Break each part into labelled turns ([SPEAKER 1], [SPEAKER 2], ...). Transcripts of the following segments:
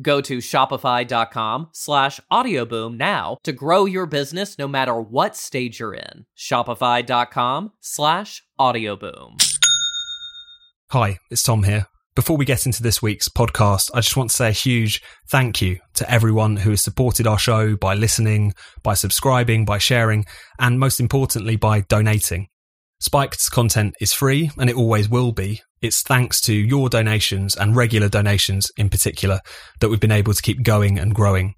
[SPEAKER 1] Go to shopify.com slash audioboom now to grow your business no matter what stage you're in. Shopify.com slash audioboom.
[SPEAKER 2] Hi, it's Tom here. Before we get into this week's podcast, I just want to say a huge thank you to everyone who has supported our show by listening, by subscribing, by sharing, and most importantly, by donating. Spiked's content is free and it always will be. It's thanks to your donations and regular donations in particular that we've been able to keep going and growing.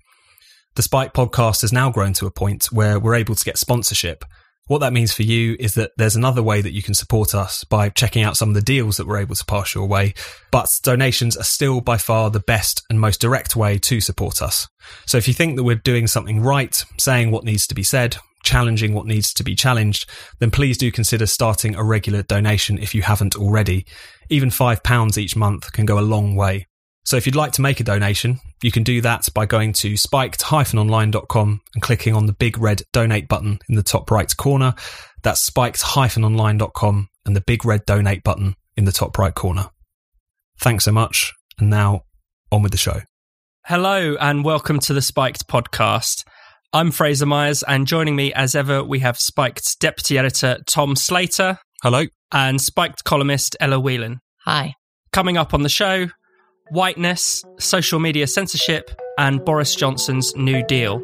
[SPEAKER 2] The Spiked podcast has now grown to a point where we're able to get sponsorship. What that means for you is that there's another way that you can support us by checking out some of the deals that we're able to pass your way, but donations are still by far the best and most direct way to support us. So if you think that we're doing something right, saying what needs to be said, challenging what needs to be challenged, then please do consider starting a regular donation if you haven't already. Even £5 each month can go a long way. So if you'd like to make a donation, you can do that by going to spiked-online.com and clicking on the big red donate button in the top right corner. That's spiked-online.com and the big red donate button in the top right corner. Thanks so much. And now on with the show.
[SPEAKER 3] Hello and welcome to the Spiked podcast. I'm Fraser Myers and joining me as ever we have Spiked deputy editor Tom Slater.
[SPEAKER 2] Hello.
[SPEAKER 3] And Spiked columnist Ella Whelan.
[SPEAKER 4] Hi.
[SPEAKER 3] Coming up on the show, whiteness, social media censorship, and Boris Johnson's New Deal.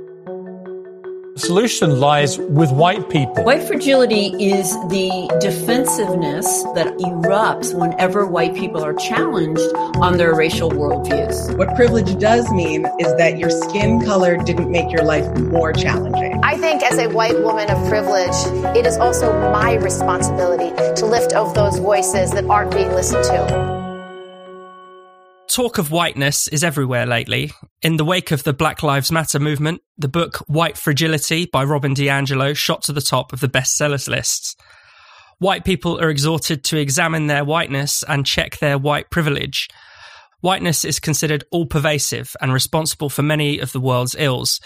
[SPEAKER 5] The solution lies with white people.
[SPEAKER 6] White fragility is the defensiveness that erupts whenever white people are challenged on their racial worldviews.
[SPEAKER 7] What privilege does mean is that your skin color didn't make your life more challenging.
[SPEAKER 8] I think as a white woman of privilege, it is also my responsibility to lift up those voices that aren't being listened to.
[SPEAKER 3] Talk of whiteness is everywhere lately. In the wake of the Black Lives Matter movement, the book White Fragility by Robin DiAngelo shot to the top of the bestsellers lists. White people are exhorted to examine their whiteness and check their white privilege. Whiteness is considered all pervasive and responsible for many of the world's ills.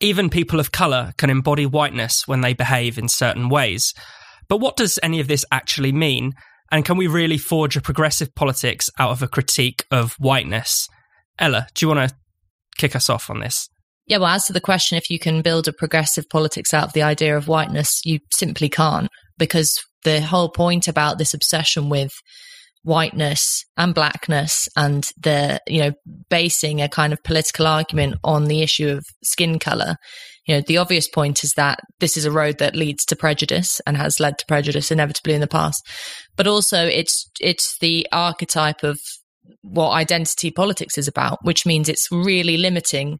[SPEAKER 3] Even people of colour can embody whiteness when they behave in certain ways. But what does any of this actually mean? And can we really forge a progressive politics out of a critique of whiteness? Ella, do you want to kick us off on this?
[SPEAKER 4] Yeah, well, as to the question if you can build a progressive politics out of the idea of whiteness, you simply can't, because the whole point about this obsession with whiteness and blackness and the, you know, basing a kind of political argument on the issue of skin color you know, the obvious point is that this is a road that leads to prejudice and has led to prejudice inevitably in the past. But also it's it's the archetype of what identity politics is about, which means it's really limiting,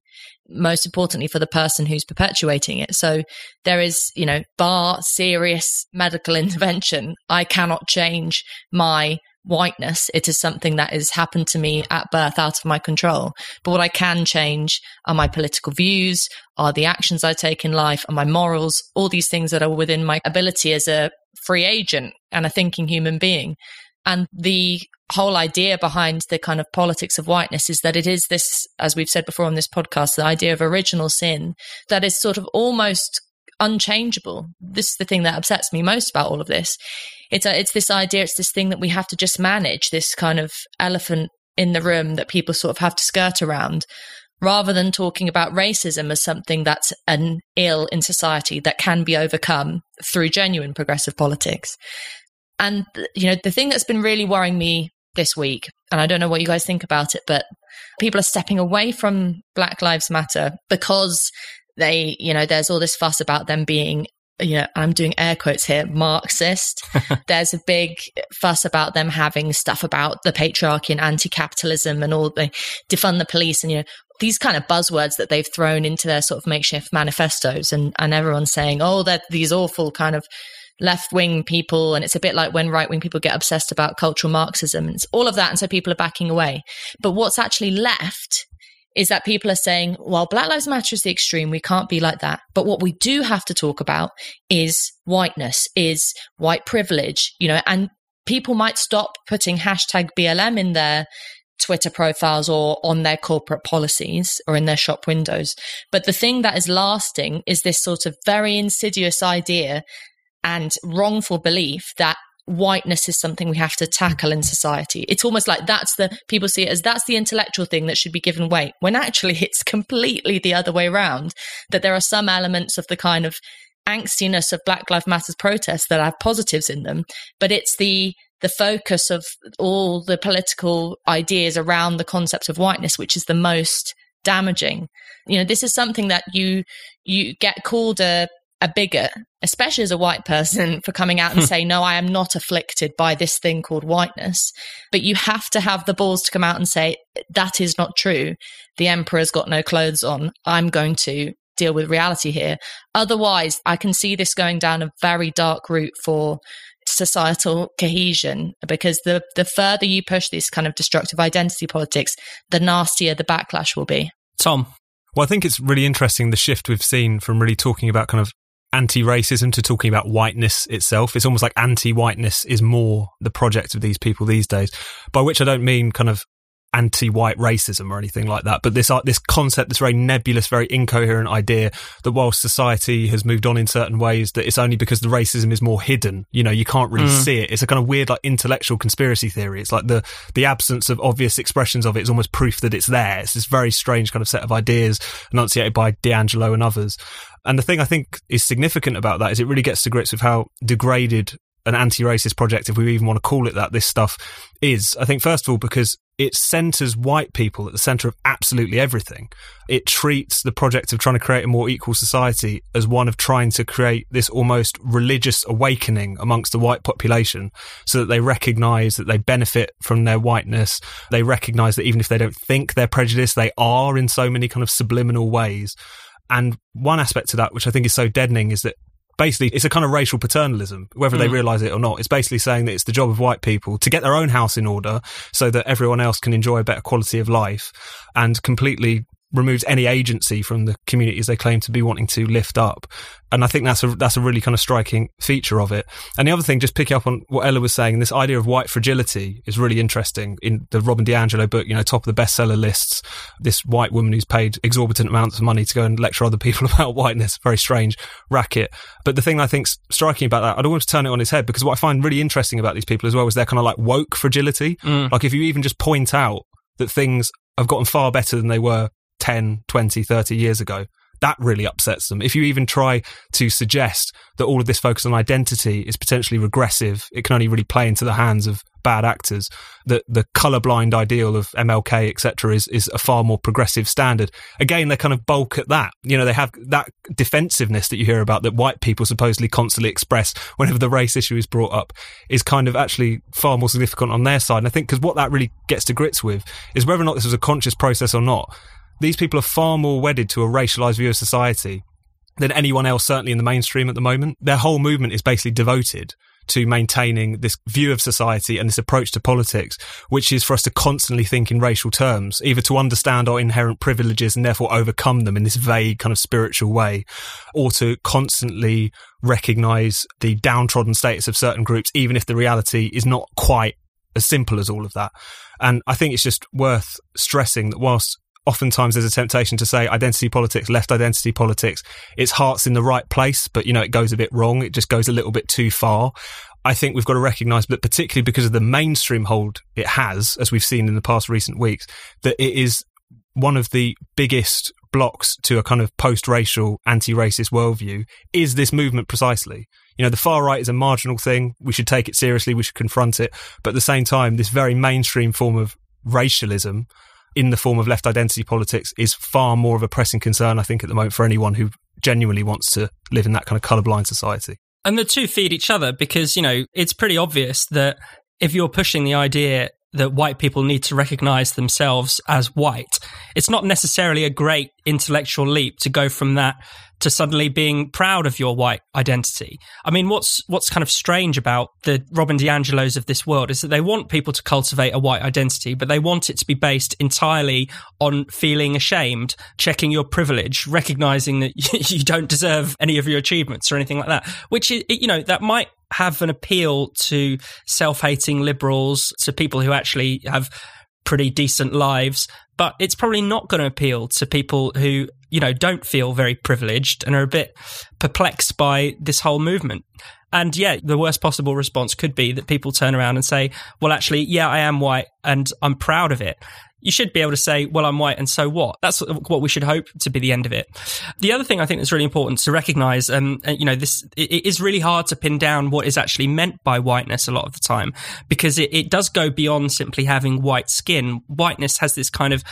[SPEAKER 4] most importantly, for the person who's perpetuating it. So there is, you know, bar serious medical intervention. I cannot change my whiteness. It is something that has happened to me at birth out of my control. But what I can change are my political views, are the actions I take in life, are my morals, all these things that are within my ability as a free agent and a thinking human being. And the whole idea behind the kind of politics of whiteness is that it is this, as we've said before on this podcast, the idea of original sin that is sort of almost unchangeable. This is the thing that upsets me most about all of this. It's a, it's this idea, it's this thing that we have to just manage, this kind of elephant in the room that people sort of have to skirt around rather than talking about racism as something that's an ill in society that can be overcome through genuine progressive politics. And, you know, the thing that's been really worrying me this week, and I don't know what you guys think about it, but people are stepping away from Black Lives Matter because they, you know, there's all this fuss about them being you know, I'm doing air quotes here, Marxist. There's a big fuss about them having stuff about the patriarchy and anti-capitalism and all the defund the police and, you know, these kind of buzzwords that they've thrown into their sort of makeshift manifestos and, and everyone's saying, oh, they're these awful kind of left wing people. And it's a bit like when right wing people get obsessed about cultural Marxism. And it's all of that. And so people are backing away. But what's actually left is that people are saying, well, Black Lives Matter is the extreme. We can't be like that. But what we do have to talk about is whiteness, is white privilege, you know, and people might stop putting hashtag BLM in their Twitter profiles or on their corporate policies or in their shop windows. But the thing that is lasting is this sort of very insidious idea and wrongful belief that whiteness is something we have to tackle in society. It's almost like that's the people see it as that's the intellectual thing that should be given weight, when actually it's completely the other way around. That there are some elements of the kind of angstiness of Black Lives Matters protests that have positives in them, but it's the the focus of all the political ideas around the concept of whiteness, which is the most damaging. You know, this is something that you you get called a a bigot, especially as a white person, for coming out and hmm. saying, No, I am not afflicted by this thing called whiteness. But you have to have the balls to come out and say, That is not true. The emperor's got no clothes on. I'm going to deal with reality here. Otherwise, I can see this going down a very dark route for societal cohesion because the the further you push this kind of destructive identity politics, the nastier the backlash will be.
[SPEAKER 3] Tom.
[SPEAKER 2] Well, I think it's really interesting the shift we've seen from really talking about kind of anti-racism to talking about whiteness itself. It's almost like anti-whiteness is more the project of these people these days. By which I don't mean kind of anti-white racism or anything like that. But this uh, this concept, this very nebulous, very incoherent idea that while society has moved on in certain ways, that it's only because the racism is more hidden. You know, you can't really mm. see it. It's a kind of weird, like intellectual conspiracy theory. It's like the the absence of obvious expressions of it is almost proof that it's there. It's this very strange kind of set of ideas enunciated by DiAngelo and others. And the thing I think is significant about that is it really gets to grips with how degraded an anti-racist project, if we even want to call it that, this stuff is. I think first of all because it centers white people at the center of absolutely everything. It treats the project of trying to create a more equal society as one of trying to create this almost religious awakening amongst the white population so that they recognize that they benefit from their whiteness. They recognize that even if they don't think they're prejudiced, they are in so many kind of subliminal ways. And one aspect to that, which I think is so deadening, is that basically it's a kind of racial paternalism, whether mm. they realize it or not. It's basically saying that it's the job of white people to get their own house in order so that everyone else can enjoy a better quality of life and completely removes any agency from the communities they claim to be wanting to lift up. And I think that's a that's a really kind of striking feature of it. And the other thing, just picking up on what Ella was saying, this idea of white fragility is really interesting in the Robin DiAngelo book, you know, top of the bestseller lists, this white woman who's paid exorbitant amounts of money to go and lecture other people about whiteness, very strange racket. But the thing I think's striking about that, I don't want to turn it on its head because what I find really interesting about these people as well is their kind of like woke fragility. Mm. Like if you even just point out that things have gotten far better than they were 10, 20, 30 years ago. That really upsets them. If you even try to suggest that all of this focus on identity is potentially regressive, it can only really play into the hands of bad actors. That the colorblind ideal of MLK, etc., is is a far more progressive standard. Again, they kind of bulk at that. You know, they have that defensiveness that you hear about that white people supposedly constantly express whenever the race issue is brought up is kind of actually far more significant on their side. And I think because what that really gets to grips with is whether or not this was a conscious process or not these people are far more wedded to a racialized view of society than anyone else, certainly in the mainstream at the moment. Their whole movement is basically devoted to maintaining this view of society and this approach to politics, which is for us to constantly think in racial terms, either to understand our inherent privileges and therefore overcome them in this vague kind of spiritual way, or to constantly recognize the downtrodden status of certain groups, even if the reality is not quite as simple as all of that. And I think it's just worth stressing that whilst oftentimes there's a temptation to say identity politics, left identity politics. Its heart's in the right place, but you know, it goes a bit wrong. It just goes a little bit too far. I think we've got to recognize that particularly because of the mainstream hold it has, as we've seen in the past recent weeks, that it is one of the biggest blocks to a kind of post-racial, anti-racist worldview is this movement precisely. You know, the far right is a marginal thing. We should take it seriously. We should confront it. But at the same time, this very mainstream form of racialism in the form of left identity politics is far more of a pressing concern, I think, at the moment for anyone who genuinely wants to live in that kind of colorblind society.
[SPEAKER 3] And the two feed each other because, you know, it's pretty obvious that if you're pushing the idea that white people need to recognize themselves as white. It's not necessarily a great intellectual leap to go from that to suddenly being proud of your white identity. I mean, what's what's kind of strange about the Robin DiAngelos of this world is that they want people to cultivate a white identity, but they want it to be based entirely on feeling ashamed, checking your privilege, recognizing that you don't deserve any of your achievements or anything like that. Which you know that might have an appeal to self-hating liberals, to people who actually have pretty decent lives, but it's probably not going to appeal to people who, you know, don't feel very privileged and are a bit perplexed by this whole movement. And yeah, the worst possible response could be that people turn around and say, well, actually, yeah, I am white and I'm proud of it you should be able to say, well, I'm white and so what? That's what we should hope to be the end of it. The other thing I think that's really important to recognize, um, uh, you know, this, it is really hard to pin down what is actually meant by whiteness a lot of the time because it, it does go beyond simply having white skin. Whiteness has this kind of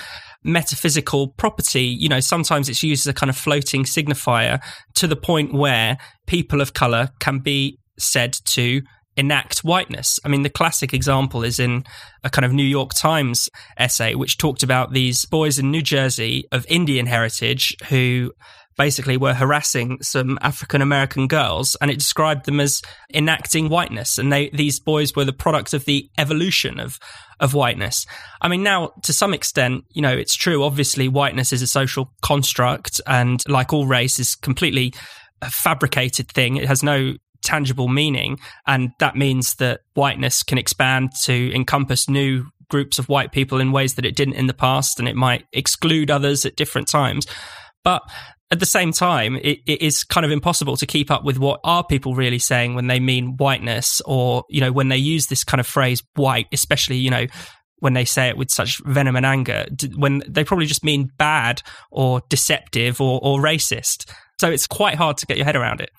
[SPEAKER 3] metaphysical property. You know, sometimes it's used as a kind of floating signifier to the point where people of color can be said to enact whiteness. I mean, the classic example is in a kind of New York Times essay, which talked about these boys in New Jersey of Indian heritage who basically were harassing some African American girls, and it described them as enacting whiteness. And they, these boys were the product of the evolution of of whiteness. I mean, now to some extent, you know, it's true. Obviously, whiteness is a social construct, and like all race, is completely a fabricated thing. It has no tangible meaning. And that means that whiteness can expand to encompass new groups of white people in ways that it didn't in the past, and it might exclude others at different times. But at the same time, it, it is kind of impossible to keep up with what are people really saying when they mean whiteness, or you know, when they use this kind of phrase "white," especially you know when they say it with such venom and anger, when they probably just mean bad or deceptive or, or racist. So it's quite hard to get your head around it.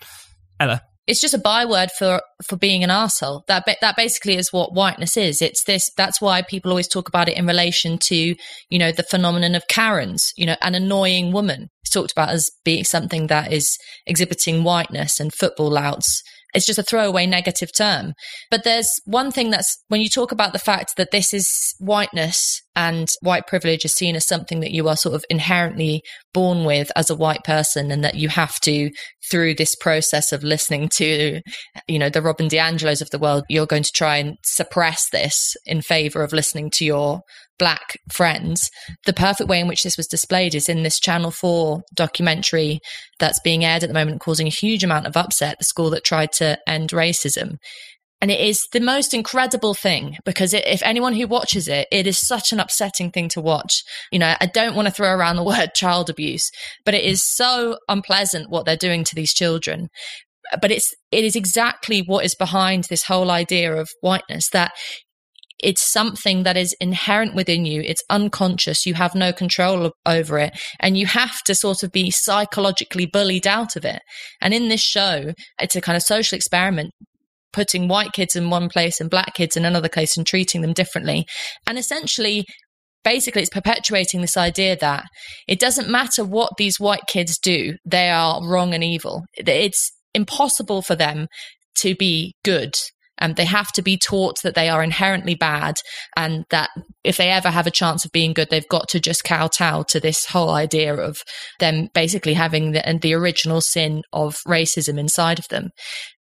[SPEAKER 3] Ella
[SPEAKER 4] it's just a byword for for being an asshole. That that basically is what whiteness is. It's this. That's why people always talk about it in relation to you know the phenomenon of Karens. You know, an annoying woman. It's talked about as being something that is exhibiting whiteness and football louts it's just a throwaway negative term. But there's one thing that's when you talk about the fact that this is whiteness and white privilege is seen as something that you are sort of inherently born with as a white person and that you have to through this process of listening to you know the robin diangelos of the world you're going to try and suppress this in favor of listening to your black friends. The perfect way in which this was displayed is in this channel 4 documentary that's being aired at the moment causing a huge amount of upset the school that tried to end racism and it is the most incredible thing because it, if anyone who watches it, it is such an upsetting thing to watch. You know, I don't want to throw around the word child abuse, but it is so unpleasant what they're doing to these children. But it's, it is exactly what is behind this whole idea of whiteness that it's something that is inherent within you. It's unconscious. You have no control over it. And you have to sort of be psychologically bullied out of it. And in this show, it's a kind of social experiment putting white kids in one place and black kids in another place and treating them differently. And essentially, basically, it's perpetuating this idea that it doesn't matter what these white kids do, they are wrong and evil. It's impossible for them to be good. And they have to be taught that they are inherently bad and that if they ever have a chance of being good, they've got to just kowtow to this whole idea of them basically having the, the original sin of racism inside of them.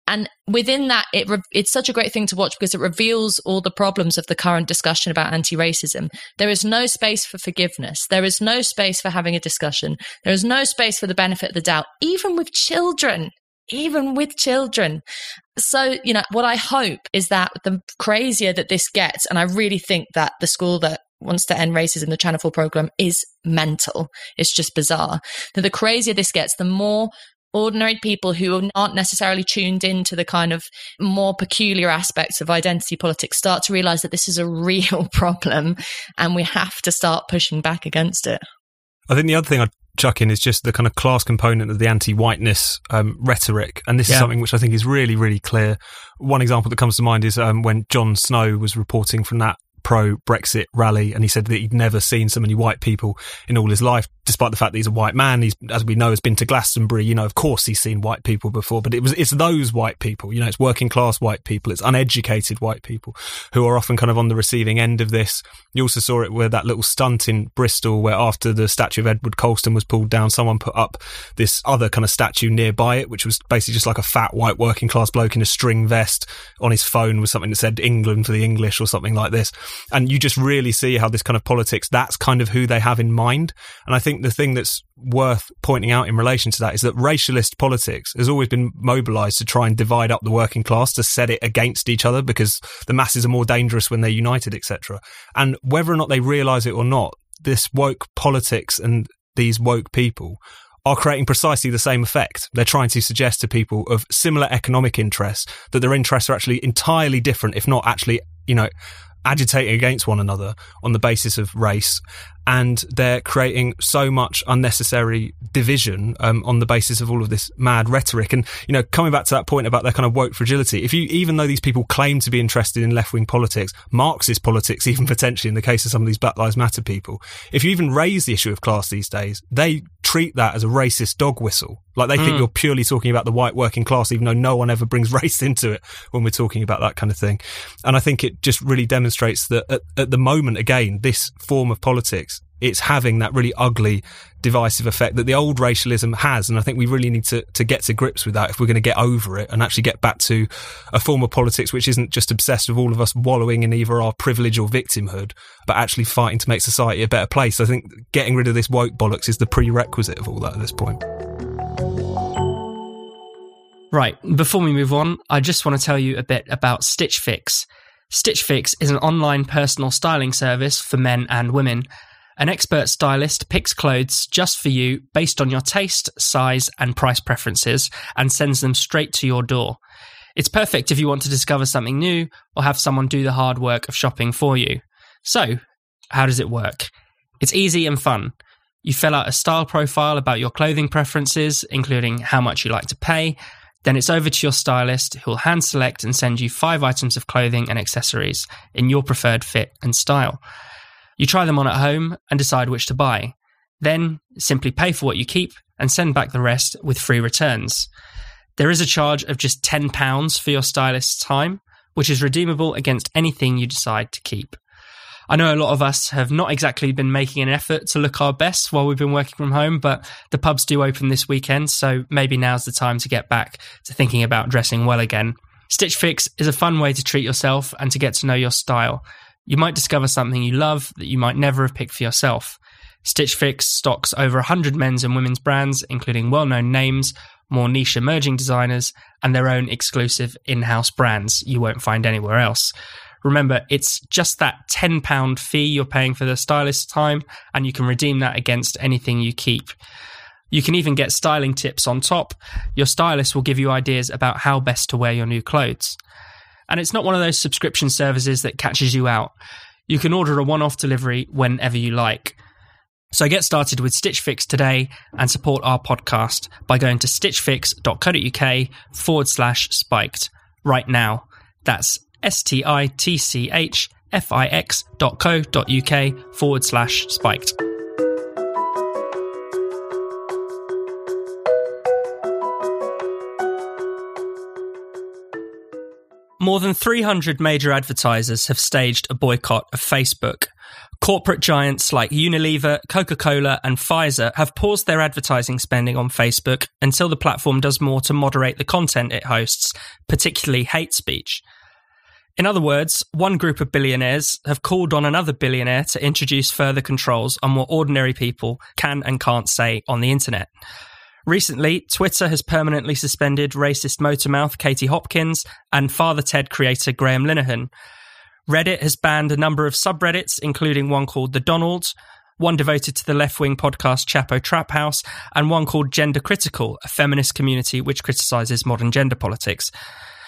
[SPEAKER 4] And within that, it re- it's such a great thing to watch because it reveals all the problems of the current discussion about anti racism. There is no space for forgiveness. There is no space for having a discussion. There is no space for the benefit of the doubt, even with children. Even with children. So, you know, what I hope is that the crazier that this gets, and I really think that the school that wants to end racism, the Channel 4 program, is mental. It's just bizarre. That the crazier this gets, the more ordinary people who aren't necessarily tuned into the kind of more peculiar aspects of identity politics start to realize that this is a real problem and we have to start pushing back against it.
[SPEAKER 2] I think the other thing I'd chuck in is just the kind of class component of the anti-whiteness um, rhetoric, and this yeah. is something which I think is really, really clear. One example that comes to mind is um, when Jon Snow was reporting from that pro Brexit rally, and he said that he'd never seen so many white people in all his life, despite the fact that he's a white man. He's, as we know, has been to Glastonbury. You know, of course, he's seen white people before, but it was it's those white people. You know, it's working class white people, it's uneducated white people who are often kind of on the receiving end of this. You also saw it with that little stunt in Bristol, where after the statue of Edward Colston was pulled down, someone put up this other kind of statue nearby it, which was basically just like a fat white working class bloke in a string vest on his phone with something that said England for the English or something like this and you just really see how this kind of politics that's kind of who they have in mind and i think the thing that's worth pointing out in relation to that is that racialist politics has always been mobilized to try and divide up the working class to set it against each other because the masses are more dangerous when they're united etc and whether or not they realize it or not this woke politics and these woke people are creating precisely the same effect. They're trying to suggest to people of similar economic interests that their interests are actually entirely different, if not actually, you know, agitating against one another on the basis of race and they're creating so much unnecessary division um, on the basis of all of this mad rhetoric. And you know, coming back to that point about their kind of woke fragility, if you even though these people claim to be interested in left wing politics, Marxist politics, even potentially in the case of some of these Black Lives Matter people, if you even raise the issue of class these days, they treat that as a racist dog whistle. Like they mm. think you're purely talking about the white working class, even though no one ever brings race into it when we're talking about that kind of thing. And I think it just really demonstrates that at, at the moment, again, this form of politics it's having that really ugly divisive effect that the old racialism has. And I think we really need to, to get to grips with that if we're going to get over it and actually get back to a form of politics which isn't just obsessed with all of us wallowing in either our privilege or victimhood, but actually fighting to make society a better place. I think getting rid of this woke bollocks is the prerequisite of all that at this point.
[SPEAKER 3] Right. Before we move on, I just want to tell you a bit about Stitch Fix. Stitch Fix is an online personal styling service for men and women an expert stylist picks clothes just for you based on your taste, size, and price preferences and sends them straight to your door. It's perfect if you want to discover something new or have someone do the hard work of shopping for you. So, how does it work? It's easy and fun. You fill out a style profile about your clothing preferences, including how much you like to pay. Then it's over to your stylist, who'll hand select and send you five items of clothing and accessories in your preferred fit and style. You try them on at home and decide which to buy. Then simply pay for what you keep and send back the rest with free returns. There is a charge of just £10 for your stylist's time, which is redeemable against anything you decide to keep. I know a lot of us have not exactly been making an effort to look our best while we've been working from home, but the pubs do open this weekend, so maybe now's the time to get back to thinking about dressing well again. Stitch Fix is a fun way to treat yourself and to get to know your style. You might discover something you love that you might never have picked for yourself. Stitch Fix stocks over 100 men's and women's brands, including well known names, more niche emerging designers, and their own exclusive in house brands you won't find anywhere else. Remember, it's just that £10 fee you're paying for the stylist's time, and you can redeem that against anything you keep. You can even get styling tips on top. Your stylist will give you ideas about how best to wear your new clothes. And it's not one of those subscription services that catches you out. You can order a one off delivery whenever you like. So get started with Stitch Fix today and support our podcast by going to stitchfix.co.uk forward slash spiked right now. That's S T I T C H F I X dot co dot UK forward slash spiked. More than 300 major advertisers have staged a boycott of Facebook. Corporate giants like Unilever, Coca Cola, and Pfizer have paused their advertising spending on Facebook until the platform does more to moderate the content it hosts, particularly hate speech. In other words, one group of billionaires have called on another billionaire to introduce further controls on what ordinary people can and can't say on the internet. Recently, Twitter has permanently suspended racist motormouth Katie Hopkins and Father Ted creator Graham Linehan. Reddit has banned a number of subreddits, including one called The Donalds, one devoted to the left wing podcast Chapo Trap House, and one called Gender Critical, a feminist community which criticizes modern gender politics.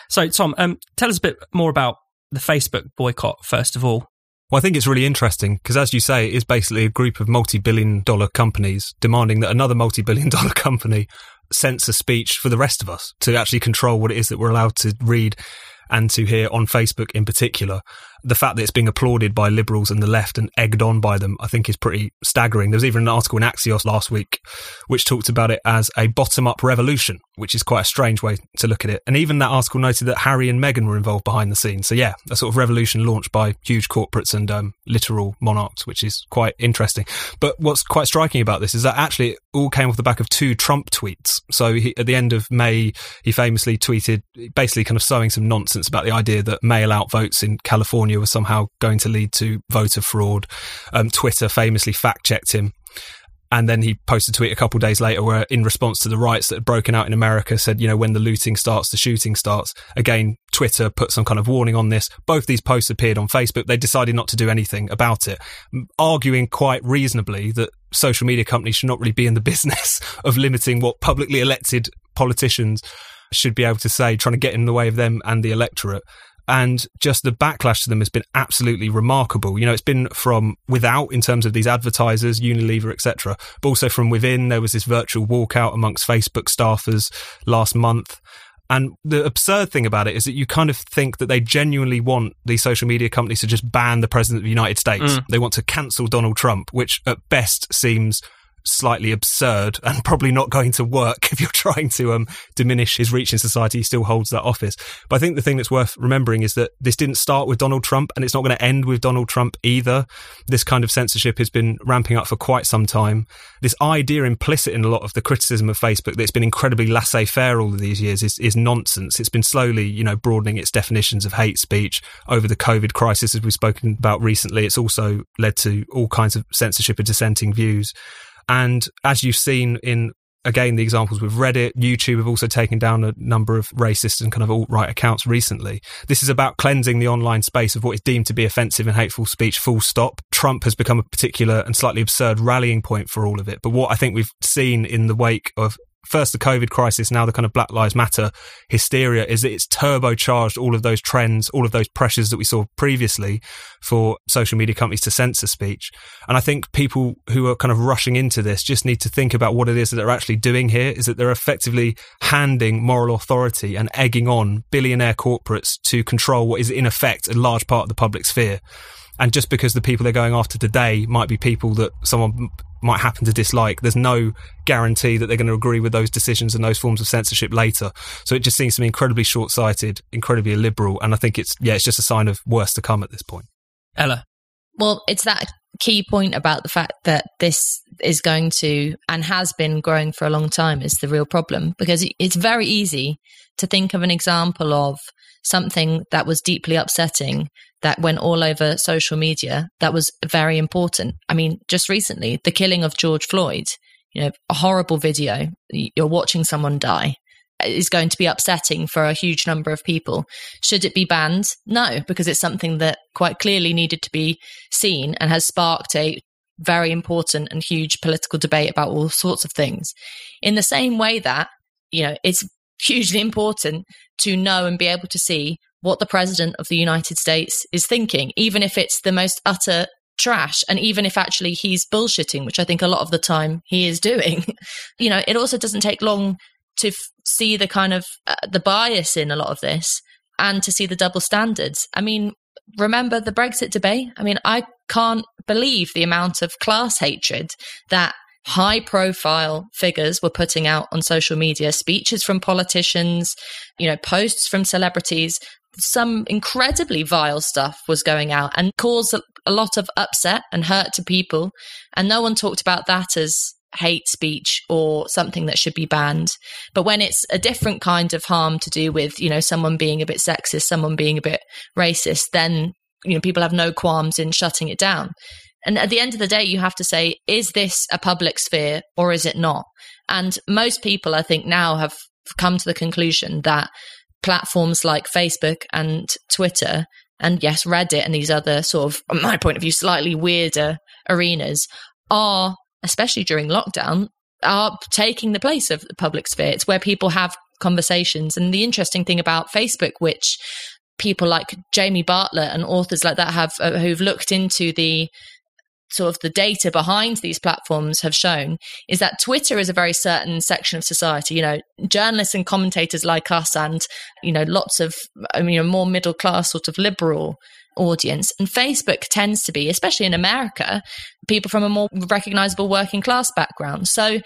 [SPEAKER 3] So, Tom, um, tell us a bit more about the Facebook boycott, first of all.
[SPEAKER 2] Well, I think it's really interesting because, as you say, it is basically a group of multi billion dollar companies demanding that another multi billion dollar company censor speech for the rest of us to actually control what it is that we're allowed to read and to hear on Facebook in particular the fact that it's being applauded by liberals and the left and egged on by them, I think is pretty staggering. There was even an article in Axios last week which talked about it as a bottom up revolution, which is quite a strange way to look at it. And even that article noted that Harry and Meghan were involved behind the scenes. So, yeah, a sort of revolution launched by huge corporates and um, literal monarchs, which is quite interesting. But what's quite striking about this is that actually it all came off the back of two Trump tweets. So, he, at the end of May, he famously tweeted basically kind of sowing some nonsense about the idea that mail out votes in California California was somehow going to lead to voter fraud. Um, Twitter famously fact checked him. And then he posted a tweet a couple days later where, in response to the riots that had broken out in America, said, you know, when the looting starts, the shooting starts. Again, Twitter put some kind of warning on this. Both these posts appeared on Facebook. They decided not to do anything about it, arguing quite reasonably that social media companies should not really be in the business of limiting what publicly elected politicians should be able to say, trying to get in the way of them and the electorate and just the backlash to them has been absolutely remarkable. You know, it's been from without in terms of these advertisers, Unilever, etc., but also from within. There was this virtual walkout amongst Facebook staffers last month. And the absurd thing about it is that you kind of think that they genuinely want these social media companies to just ban the president of the United States. Mm. They want to cancel Donald Trump, which at best seems slightly absurd and probably not going to work if you're trying to um, diminish his reach in society. He still holds that office. But I think the thing that's worth remembering is that this didn't start with Donald Trump and it's not going to end with Donald Trump either. This kind of censorship has been ramping up for quite some time. This idea implicit in a lot of the criticism of Facebook that it's been incredibly laissez faire all of these years is, is nonsense. It's been slowly, you know, broadening its definitions of hate speech over the COVID crisis, as we've spoken about recently. It's also led to all kinds of censorship of dissenting views. And as you've seen in again, the examples with Reddit, YouTube have also taken down a number of racist and kind of alt right accounts recently. This is about cleansing the online space of what is deemed to be offensive and hateful speech, full stop. Trump has become a particular and slightly absurd rallying point for all of it. But what I think we've seen in the wake of first the COVID crisis, now the kind of Black Lives Matter hysteria is that it's turbocharged all of those trends, all of those pressures that we saw previously for social media companies to censor speech. And I think people who are kind of rushing into this just need to think about what it is that they're actually doing here is that they're effectively handing moral authority and egging on billionaire corporates to control what is in effect a large part of the public sphere. And just because the people they're going after today might be people that someone might happen to dislike, there's no guarantee that they're going to agree with those decisions and those forms of censorship later. So it just seems to me incredibly short sighted, incredibly illiberal. And I think it's, yeah, it's just a sign of worse to come at this point.
[SPEAKER 3] Ella.
[SPEAKER 4] Well, it's that key point about the fact that this is going to and has been growing for a long time is the real problem because it's very easy to think of an example of something that was deeply upsetting that went all over social media that was very important. I mean, just recently, the killing of George Floyd, you know, a horrible video, you're watching someone die is going to be upsetting for a huge number of people. Should it be banned? No, because it's something that quite clearly needed to be seen and has sparked a very important and huge political debate about all sorts of things. In the same way that, you know, it's hugely important to know and be able to see what the president of the United States is thinking, even if it's the most utter trash and even if actually he's bullshitting which i think a lot of the time he is doing. You know it also doesn't take long to f- see the kind of uh, the bias in a lot of this and to see the double standards. I mean remember the brexit debate? I mean i can't believe the amount of class hatred that high profile figures were putting out on social media speeches from politicians you know posts from celebrities some incredibly vile stuff was going out and caused a lot of upset and hurt to people. And no one talked about that as hate speech or something that should be banned. But when it's a different kind of harm to do with, you know, someone being a bit sexist, someone being a bit racist, then, you know, people have no qualms in shutting it down. And at the end of the day, you have to say, is this a public sphere or is it not? And most people, I think, now have come to the conclusion that platforms like Facebook and Twitter and yes, Reddit and these other sort of, from my point of view, slightly weirder arenas are, especially during lockdown, are taking the place of the public sphere. It's where people have conversations. And the interesting thing about Facebook, which people like Jamie Bartlett and authors like that have uh, who've looked into the sort of the data behind these platforms have shown is that Twitter is a very certain section of society. You know, journalists and commentators like us, and you know, lots of I mean, more middle class sort of liberal audience. And Facebook tends to be, especially in America, people from a more recognizable working class background. So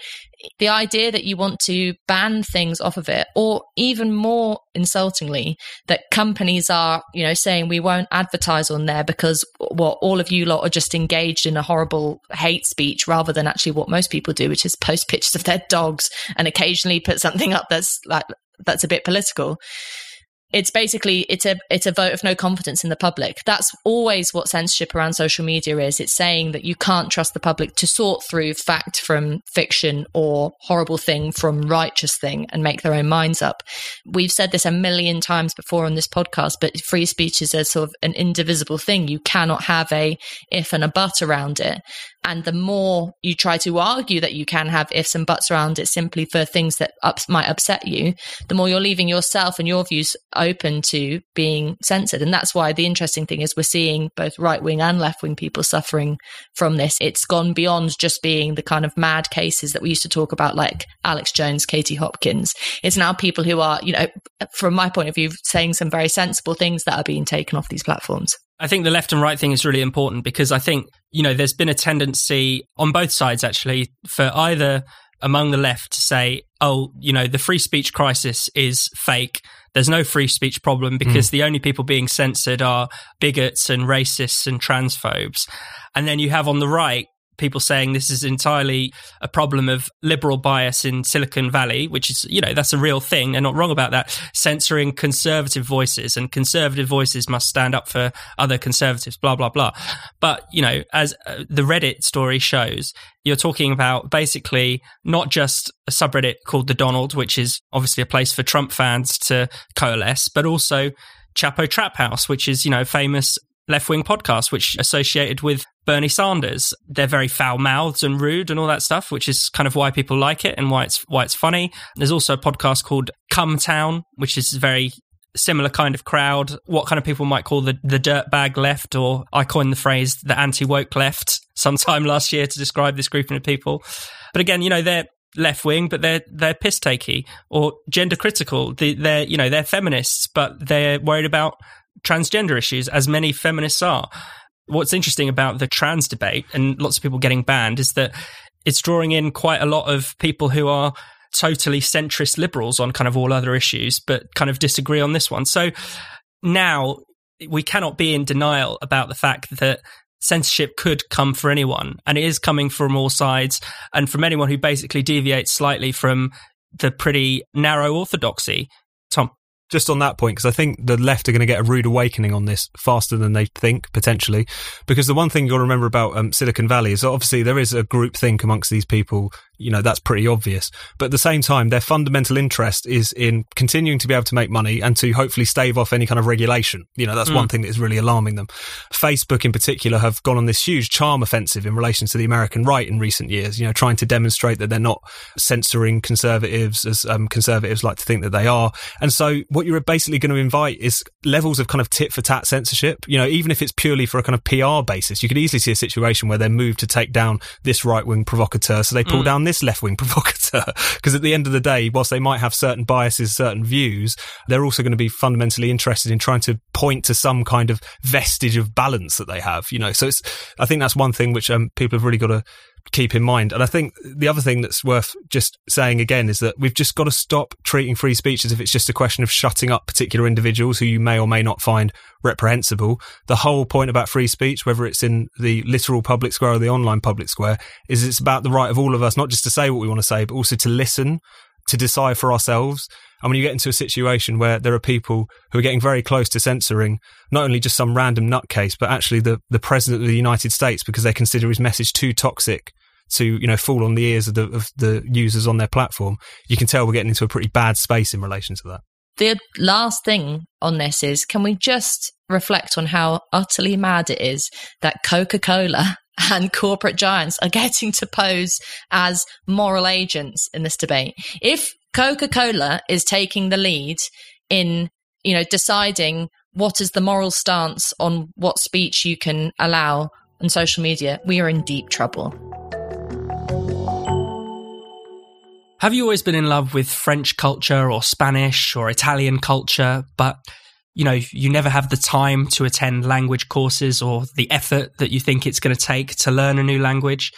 [SPEAKER 4] the idea that you want to ban things off of it, or even more insultingly, that companies are, you know, saying we won't advertise on there because what all of you lot are just engaged in a horrible hate speech rather than actually what most people do, which is post pictures of their dogs and occasionally put something up that's like that's a bit political it's basically it's a it's a vote of no confidence in the public. That's always what censorship around social media is. It's saying that you can't trust the public to sort through fact from fiction or horrible thing from righteous thing and make their own minds up. We've said this a million times before on this podcast but free speech is a sort of an indivisible thing. You cannot have a if and a but around it and the more you try to argue that you can have ifs and buts around it simply for things that ups, might upset you, the more you're leaving yourself and your views open to being censored. And that's why the interesting thing is we're seeing both right wing and left wing people suffering from this. It's gone beyond just being the kind of mad cases that we used to talk about, like Alex Jones, Katie Hopkins. It's now people who are, you know, from my point of view, saying some very sensible things that are being taken off these platforms.
[SPEAKER 3] I think the left and right thing is really important because I think, you know, there's been a tendency on both sides actually for either among the left to say, oh, you know, the free speech crisis is fake. There's no free speech problem because mm. the only people being censored are bigots and racists and transphobes. And then you have on the right people saying this is entirely a problem of liberal bias in Silicon Valley, which is, you know, that's a real thing. They're not wrong about that. Censoring conservative voices and conservative voices must stand up for other conservatives, blah, blah, blah. But, you know, as uh, the Reddit story shows, you're talking about basically not just a subreddit called the Donald, which is obviously a place for Trump fans to coalesce, but also Chapo Trap House, which is, you know, famous left wing podcast, which associated with Bernie Sanders. They're very foul mouthed and rude and all that stuff, which is kind of why people like it and why it's why it's funny. There's also a podcast called Cum Town, which is very similar kind of crowd. What kind of people might call the the dirtbag left, or I coined the phrase the anti woke left sometime last year to describe this grouping of people. But again, you know, they're left wing, but they're they're piss takey or gender critical. They're you know they're feminists, but they're worried about transgender issues, as many feminists are. What's interesting about the trans debate and lots of people getting banned is that it's drawing in quite a lot of people who are totally centrist liberals on kind of all other issues, but kind of disagree on this one. So now we cannot be in denial about the fact that censorship could come for anyone and it is coming from all sides and from anyone who basically deviates slightly from the pretty narrow orthodoxy. Tom
[SPEAKER 2] just on that point, because I think the left are going to get a rude awakening on this faster than they think, potentially. Because the one thing you've got to remember about um, Silicon Valley is obviously there is a group think amongst these people you know, that's pretty obvious. But at the same time, their fundamental interest is in continuing to be able to make money and to hopefully stave off any kind of regulation. You know, that's mm. one thing that is really alarming them. Facebook in particular have gone on this huge charm offensive in relation to the American right in recent years, you know, trying to demonstrate that they're not censoring conservatives as um, conservatives like to think that they are. And so what you're basically going to invite is levels of kind of tit for tat censorship. You know, even if it's purely for a kind of PR basis, you could easily see a situation where they're moved to take down this right wing provocateur. So they pull mm. down this left wing provocateur. Because at the end of the day, whilst they might have certain biases, certain views, they're also going to be fundamentally interested in trying to point to some kind of vestige of balance that they have, you know. So it's, I think that's one thing which um, people have really got to keep in mind. And I think the other thing that's worth just saying again is that we've just got to stop treating free speech as if it's just a question of shutting up particular individuals who you may or may not find reprehensible. The whole point about free speech, whether it's in the literal public square or the online public square, is it's about the right of all of us, not just to say what we want to say, but also to listen, to decide for ourselves. And when you get into a situation where there are people who are getting very close to censoring not only just some random nutcase, but actually the, the president of the United States because they consider his message too toxic to you know fall on the ears of the of the users on their platform, you can tell we're getting into a pretty bad space in relation to that.
[SPEAKER 4] the last thing on this is can we just reflect on how utterly mad it is that Coca Cola and corporate giants are getting to pose as moral agents in this debate? If Coca Cola is taking the lead in, you know, deciding what is the moral stance on what speech you can allow on social media, we are in deep trouble.
[SPEAKER 3] Have you always been in love with French culture or Spanish or Italian culture, but you know, you never have the time to attend language courses or the effort that you think it's going to take to learn a new language?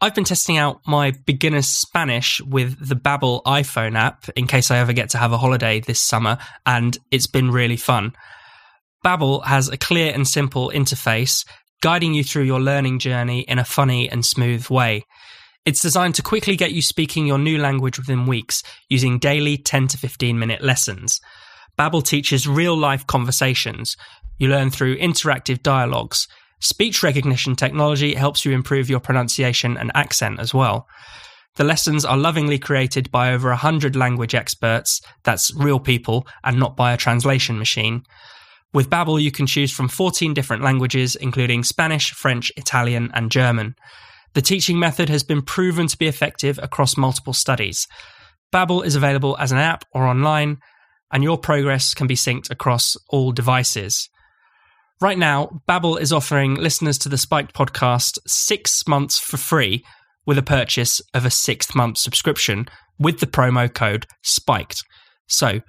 [SPEAKER 3] I've been testing out my beginner's Spanish with the Babbel iPhone app in case I ever get to have a holiday this summer, and it's been really fun. Babbel has a clear and simple interface guiding you through your learning journey in a funny and smooth way. It's designed to quickly get you speaking your new language within weeks using daily 10 to 15 minute lessons. Babbel teaches real-life conversations. You learn through interactive dialogues. Speech recognition technology helps you improve your pronunciation and accent as well. The lessons are lovingly created by over 100 language experts, that's real people, and not by a translation machine. With Babbel, you can choose from 14 different languages, including Spanish, French, Italian, and German. The teaching method has been proven to be effective across multiple studies. Babbel is available as an app or online, and your progress can be synced across all devices. Right now, Babbel is offering listeners to the Spiked podcast 6 months for free with a purchase of a 6th month subscription with the promo code SPIKED. So,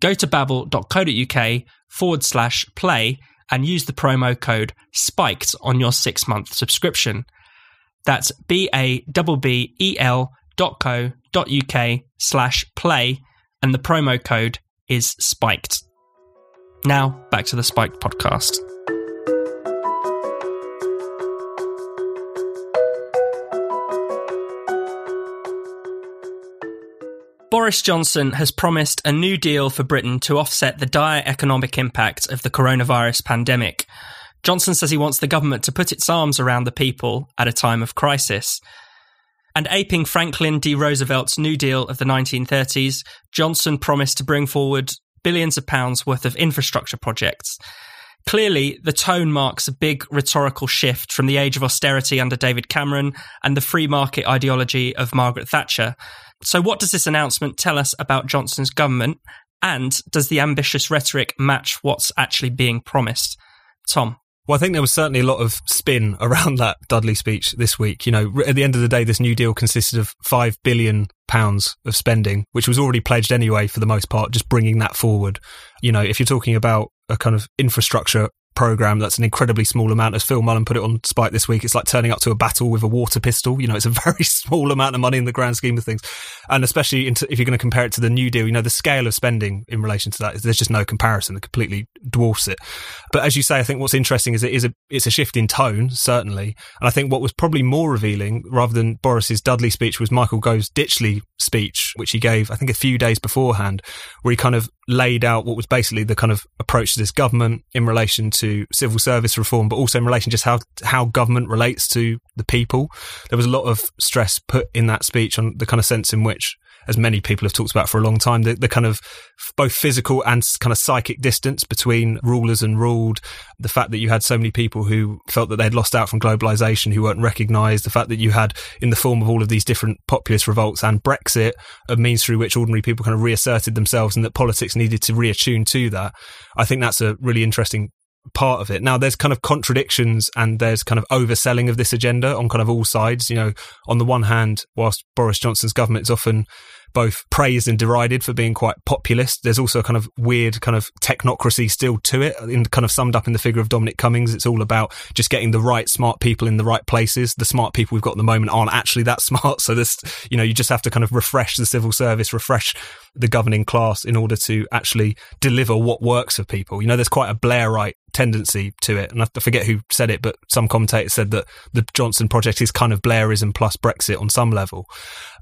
[SPEAKER 3] go to babbel.co.uk forward slash play and use the promo code SPIKED on your 6 month subscription. That's B A B B E L dot co dot uk slash play, and the promo code is spiked. Now, back to the Spiked podcast. Boris Johnson has promised a new deal for Britain to offset the dire economic impact of the coronavirus pandemic. Johnson says he wants the government to put its arms around the people at a time of crisis. And aping Franklin D. Roosevelt's New Deal of the 1930s, Johnson promised to bring forward billions of pounds worth of infrastructure projects. Clearly, the tone marks a big rhetorical shift from the age of austerity under David Cameron and the free market ideology of Margaret Thatcher. So, what does this announcement tell us about Johnson's government? And does the ambitious rhetoric match what's actually being promised? Tom.
[SPEAKER 2] Well, I think there was certainly a lot of spin around that Dudley speech this week. You know, at the end of the day, this new deal consisted of five billion pounds of spending, which was already pledged anyway for the most part, just bringing that forward. You know, if you're talking about a kind of infrastructure program that's an incredibly small amount. As Phil Mullan put it on Spiked this week, it's like turning up to a battle with a water pistol. You know, it's a very small amount of money in the grand scheme of things. And especially into, if you're going to compare it to the New Deal, you know, the scale of spending in relation to that, there's just no comparison that completely dwarfs it. But as you say, I think what's interesting is it is a, it's a shift in tone, certainly. And I think what was probably more revealing rather than Boris's Dudley speech was Michael Gove's Ditchley speech, which he gave, I think, a few days beforehand, where he kind of laid out what was basically the kind of approach to this government in relation to civil service reform, but also in relation just how how government relates to the people. There was a lot of stress put in that speech on the kind of sense in which as many people have talked about for a long time, the, the kind of both physical and kind of psychic distance between rulers and ruled, the fact that you had so many people who felt that they'd lost out from globalization, who weren't recognized, the fact that you had, in the form of all of these different populist revolts and Brexit, a means through which ordinary people kind of reasserted themselves and that politics needed to reattune to that. I think that's a really interesting part of it. Now, there's kind of contradictions and there's kind of overselling of this agenda on kind of all sides. You know, on the one hand, whilst Boris Johnson's government is often both praised and derided for being quite populist. There's also a kind of weird kind of technocracy still to it, in kind of summed up in the figure of Dominic Cummings. It's all about just getting the right smart people in the right places. The smart people we've got at the moment aren't actually that smart. So this, you know, you just have to kind of refresh the civil service, refresh the governing class in order to actually deliver what works for people. You know, there's quite a Blairite tendency to it. And I forget who said it, but some commentators said that the Johnson project is kind of Blairism plus Brexit on some level.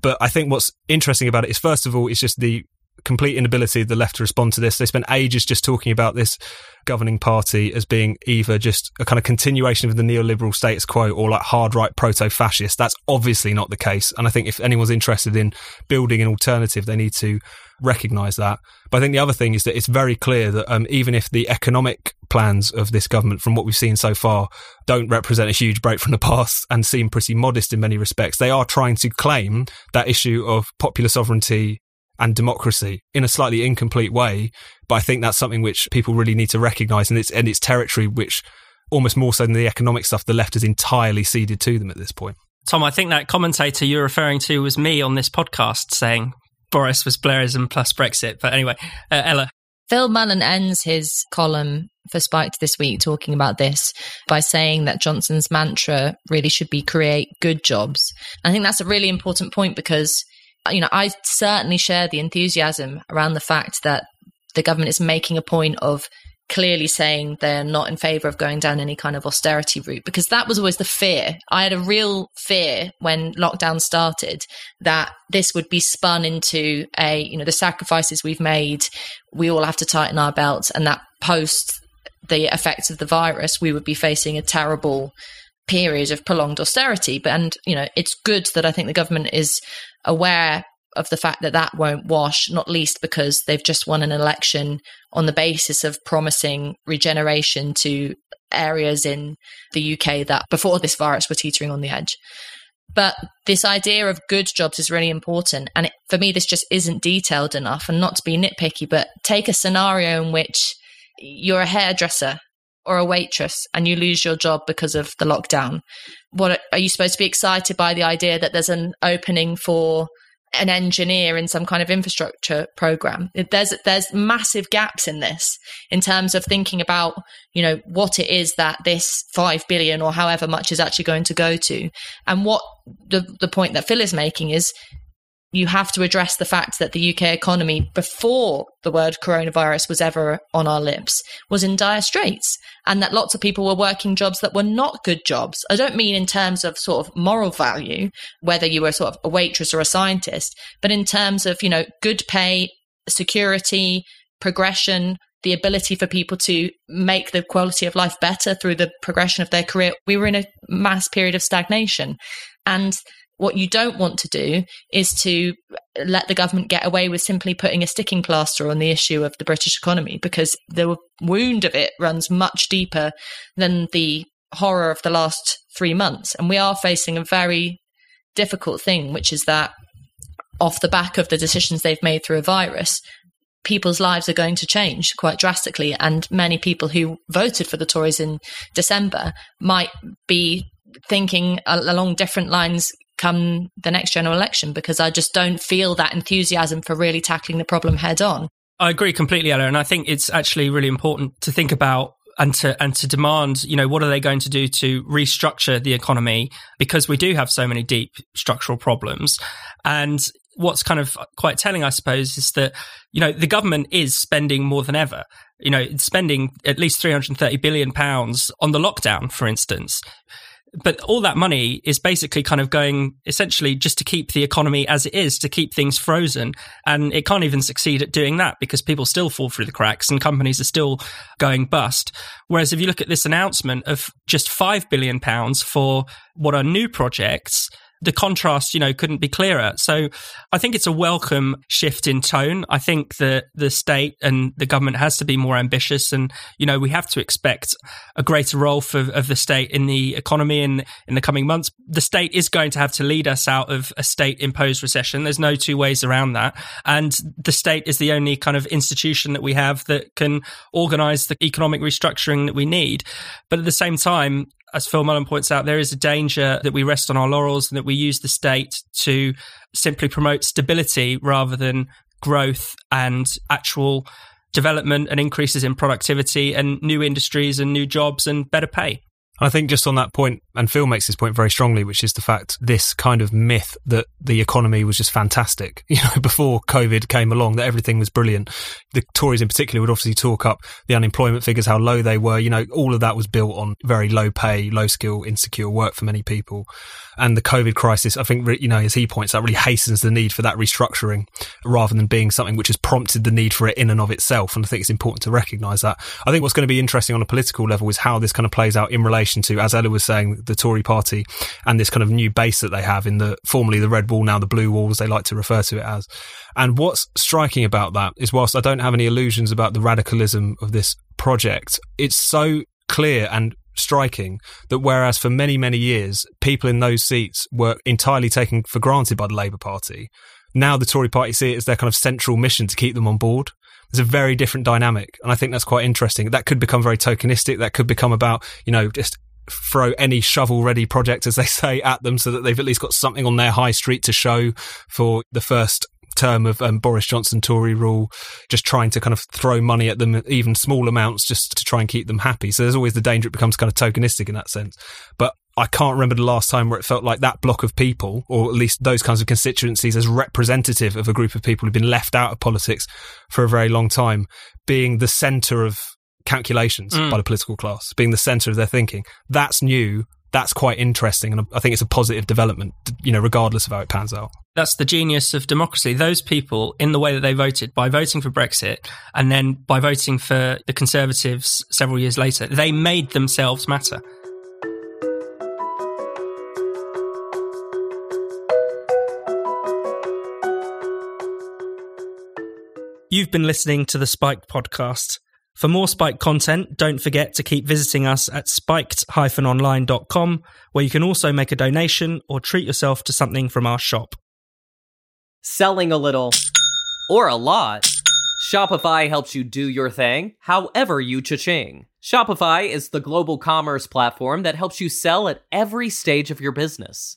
[SPEAKER 2] But I think what's interesting about it is, first of all, it's just the complete inability of the left to respond to this. They spent ages just talking about this governing party as being either just a kind of continuation of the neoliberal status quo or like hard right proto fascist. That's obviously not the case. And I think if anyone's interested in building an alternative, they need to recognise that. But I think the other thing is that it's very clear that um, even if the economic plans of this government, from what we've seen so far, don't represent a huge break from the past and seem pretty modest in many respects, they are trying to claim that issue of popular sovereignty and democracy in a slightly incomplete way. But I think that's something which people really need to recognise, and it's and it's territory which almost more so than the economic stuff, the left has entirely ceded to them at this point.
[SPEAKER 3] Tom, I think that commentator you're referring to was me on this podcast saying Boris was Blairism plus Brexit. But anyway, uh, Ella.
[SPEAKER 4] Phil Mullan ends his column for Spiked this week talking about this by saying that Johnson's mantra really should be create good jobs. I think that's a really important point because, you know, I certainly share the enthusiasm around the fact that the government is making a point of clearly saying they're not in favor of going down any kind of austerity route because that was always the fear. I had a real fear when lockdown started that this would be spun into a, you know, the sacrifices we've made, we all have to tighten our belts, and that post the effects of the virus, we would be facing a terrible period of prolonged austerity. But, and, you know, it's good that I think the government is aware of the fact that that won't wash, not least because they've just won an election on the basis of promising regeneration to areas in the UK that before this virus were teetering on the edge. But this idea of good jobs is really important. And it, for me, this just isn't detailed enough. And not to be nitpicky, but take a scenario in which you're a hairdresser or a waitress and you lose your job because of the lockdown. What are you supposed to be excited by the idea that there's an opening for an engineer in some kind of infrastructure program. There's there's massive gaps in this in terms of thinking about you know what it is that this five billion or however much is actually going to go to, and what the the point that Phil is making is you have to address the fact that the UK economy, before the word coronavirus was ever on our lips, was in dire straits, and that lots of people were working jobs that were not good jobs. I don't mean in terms of sort of moral value, whether you were sort of a waitress or a scientist, but in terms of, you know, good pay, security, progression, the ability for people to make the quality of life better through the progression of their career. We were in a mass period of stagnation. And what you don't want to do is to let the government get away with simply putting a sticking plaster on the issue of the British economy because the wound of it runs much deeper than the horror of the last three months. And we are facing a very difficult thing, which is that off the back of the decisions they've made through a virus, people's lives are going to change quite drastically. And many people who voted for the Tories in December might be thinking along different lines come the next general election because I just don't feel that enthusiasm for really tackling the problem head on.
[SPEAKER 3] I agree completely, Ella, and I think it's actually really important to think about and to and to demand, you know, what are they going to do to restructure the economy because we do have so many deep structural problems. And what's kind of quite telling, I suppose, is that you know the government is spending more than ever. You know, spending at least 330 billion pounds on the lockdown, for instance but all that money is basically kind of going essentially just to keep the economy as it is, to keep things frozen. And it can't even succeed at doing that because people still fall through the cracks and companies are still going bust. Whereas if you look at this announcement of just five billion pounds for what are new projects, the contrast, you know, couldn't be clearer. So I think it's a welcome shift in tone. I think that the state and the government has to be more ambitious and, you know, we have to expect a greater role for, of the state in the economy in, in the coming months. The state is going to have to lead us out of a state imposed recession. There's no two ways around that. And the state is the only kind of institution that we have that can organize the economic restructuring that we need. But at the same time, as Phil Mullan points out, there is a danger that we rest on our laurels and that we use the state to simply promote stability rather than growth and actual development and increases in productivity and new industries and new jobs and better pay.
[SPEAKER 2] I think just on that point, and Phil makes this point very strongly, which is the fact this kind of myth that the economy was just fantastic, you know, before COVID came along, that everything was brilliant. The Tories in particular would obviously talk up the unemployment figures, how low they were. You know, all of that was built on very low pay, low skill, insecure work for many people. And the COVID crisis, I think, you know, as he points out, really hastens the need for that restructuring rather than being something which has prompted the need for it in and of itself. And I think it's important to recognize that. I think what's going to be interesting on a political level is how this kind of plays out in relation relation to, as Ella was saying, the Tory party and this kind of new base that they have in the formerly the red wall, now the blue wall, as they like to refer to it as. And what's striking about that is whilst I don't have any illusions about the radicalism of this project, it's so clear and striking that whereas for many, many years, people in those seats were entirely taken for granted by the Labour Party, now the Tory party see it as their kind of central mission to keep them on board. It's a very different dynamic. And I think that's quite interesting. That could become very tokenistic. That could become about, you know, just throw any shovel ready project, as they say, at them so that they've at least got something on their high street to show for the first term of um, Boris Johnson Tory rule, just trying to kind of throw money at them, even small amounts, just to try and keep them happy. So there's always the danger it becomes kind of tokenistic in that sense. But I can't remember the last time where it felt like that block of people, or at least those kinds of constituencies, as representative of a group of people who've been left out of politics for a very long time, being the centre of calculations mm. by the political class, being the centre of their thinking. That's new. That's quite interesting, and I think it's a positive development, you know, regardless of how it pans out.
[SPEAKER 3] That's the genius of democracy. Those people, in the way that they voted, by voting for Brexit and then by voting for the Conservatives several years later, they made themselves matter. You've been listening to the Spiked podcast. For more Spiked content, don't forget to keep visiting us at spiked-online.com, where you can also make a donation or treat yourself to something from our shop.
[SPEAKER 1] Selling a little or a lot, Shopify helps you do your thing, however you cha-ching. Shopify is the global commerce platform that helps you sell at every stage of your business.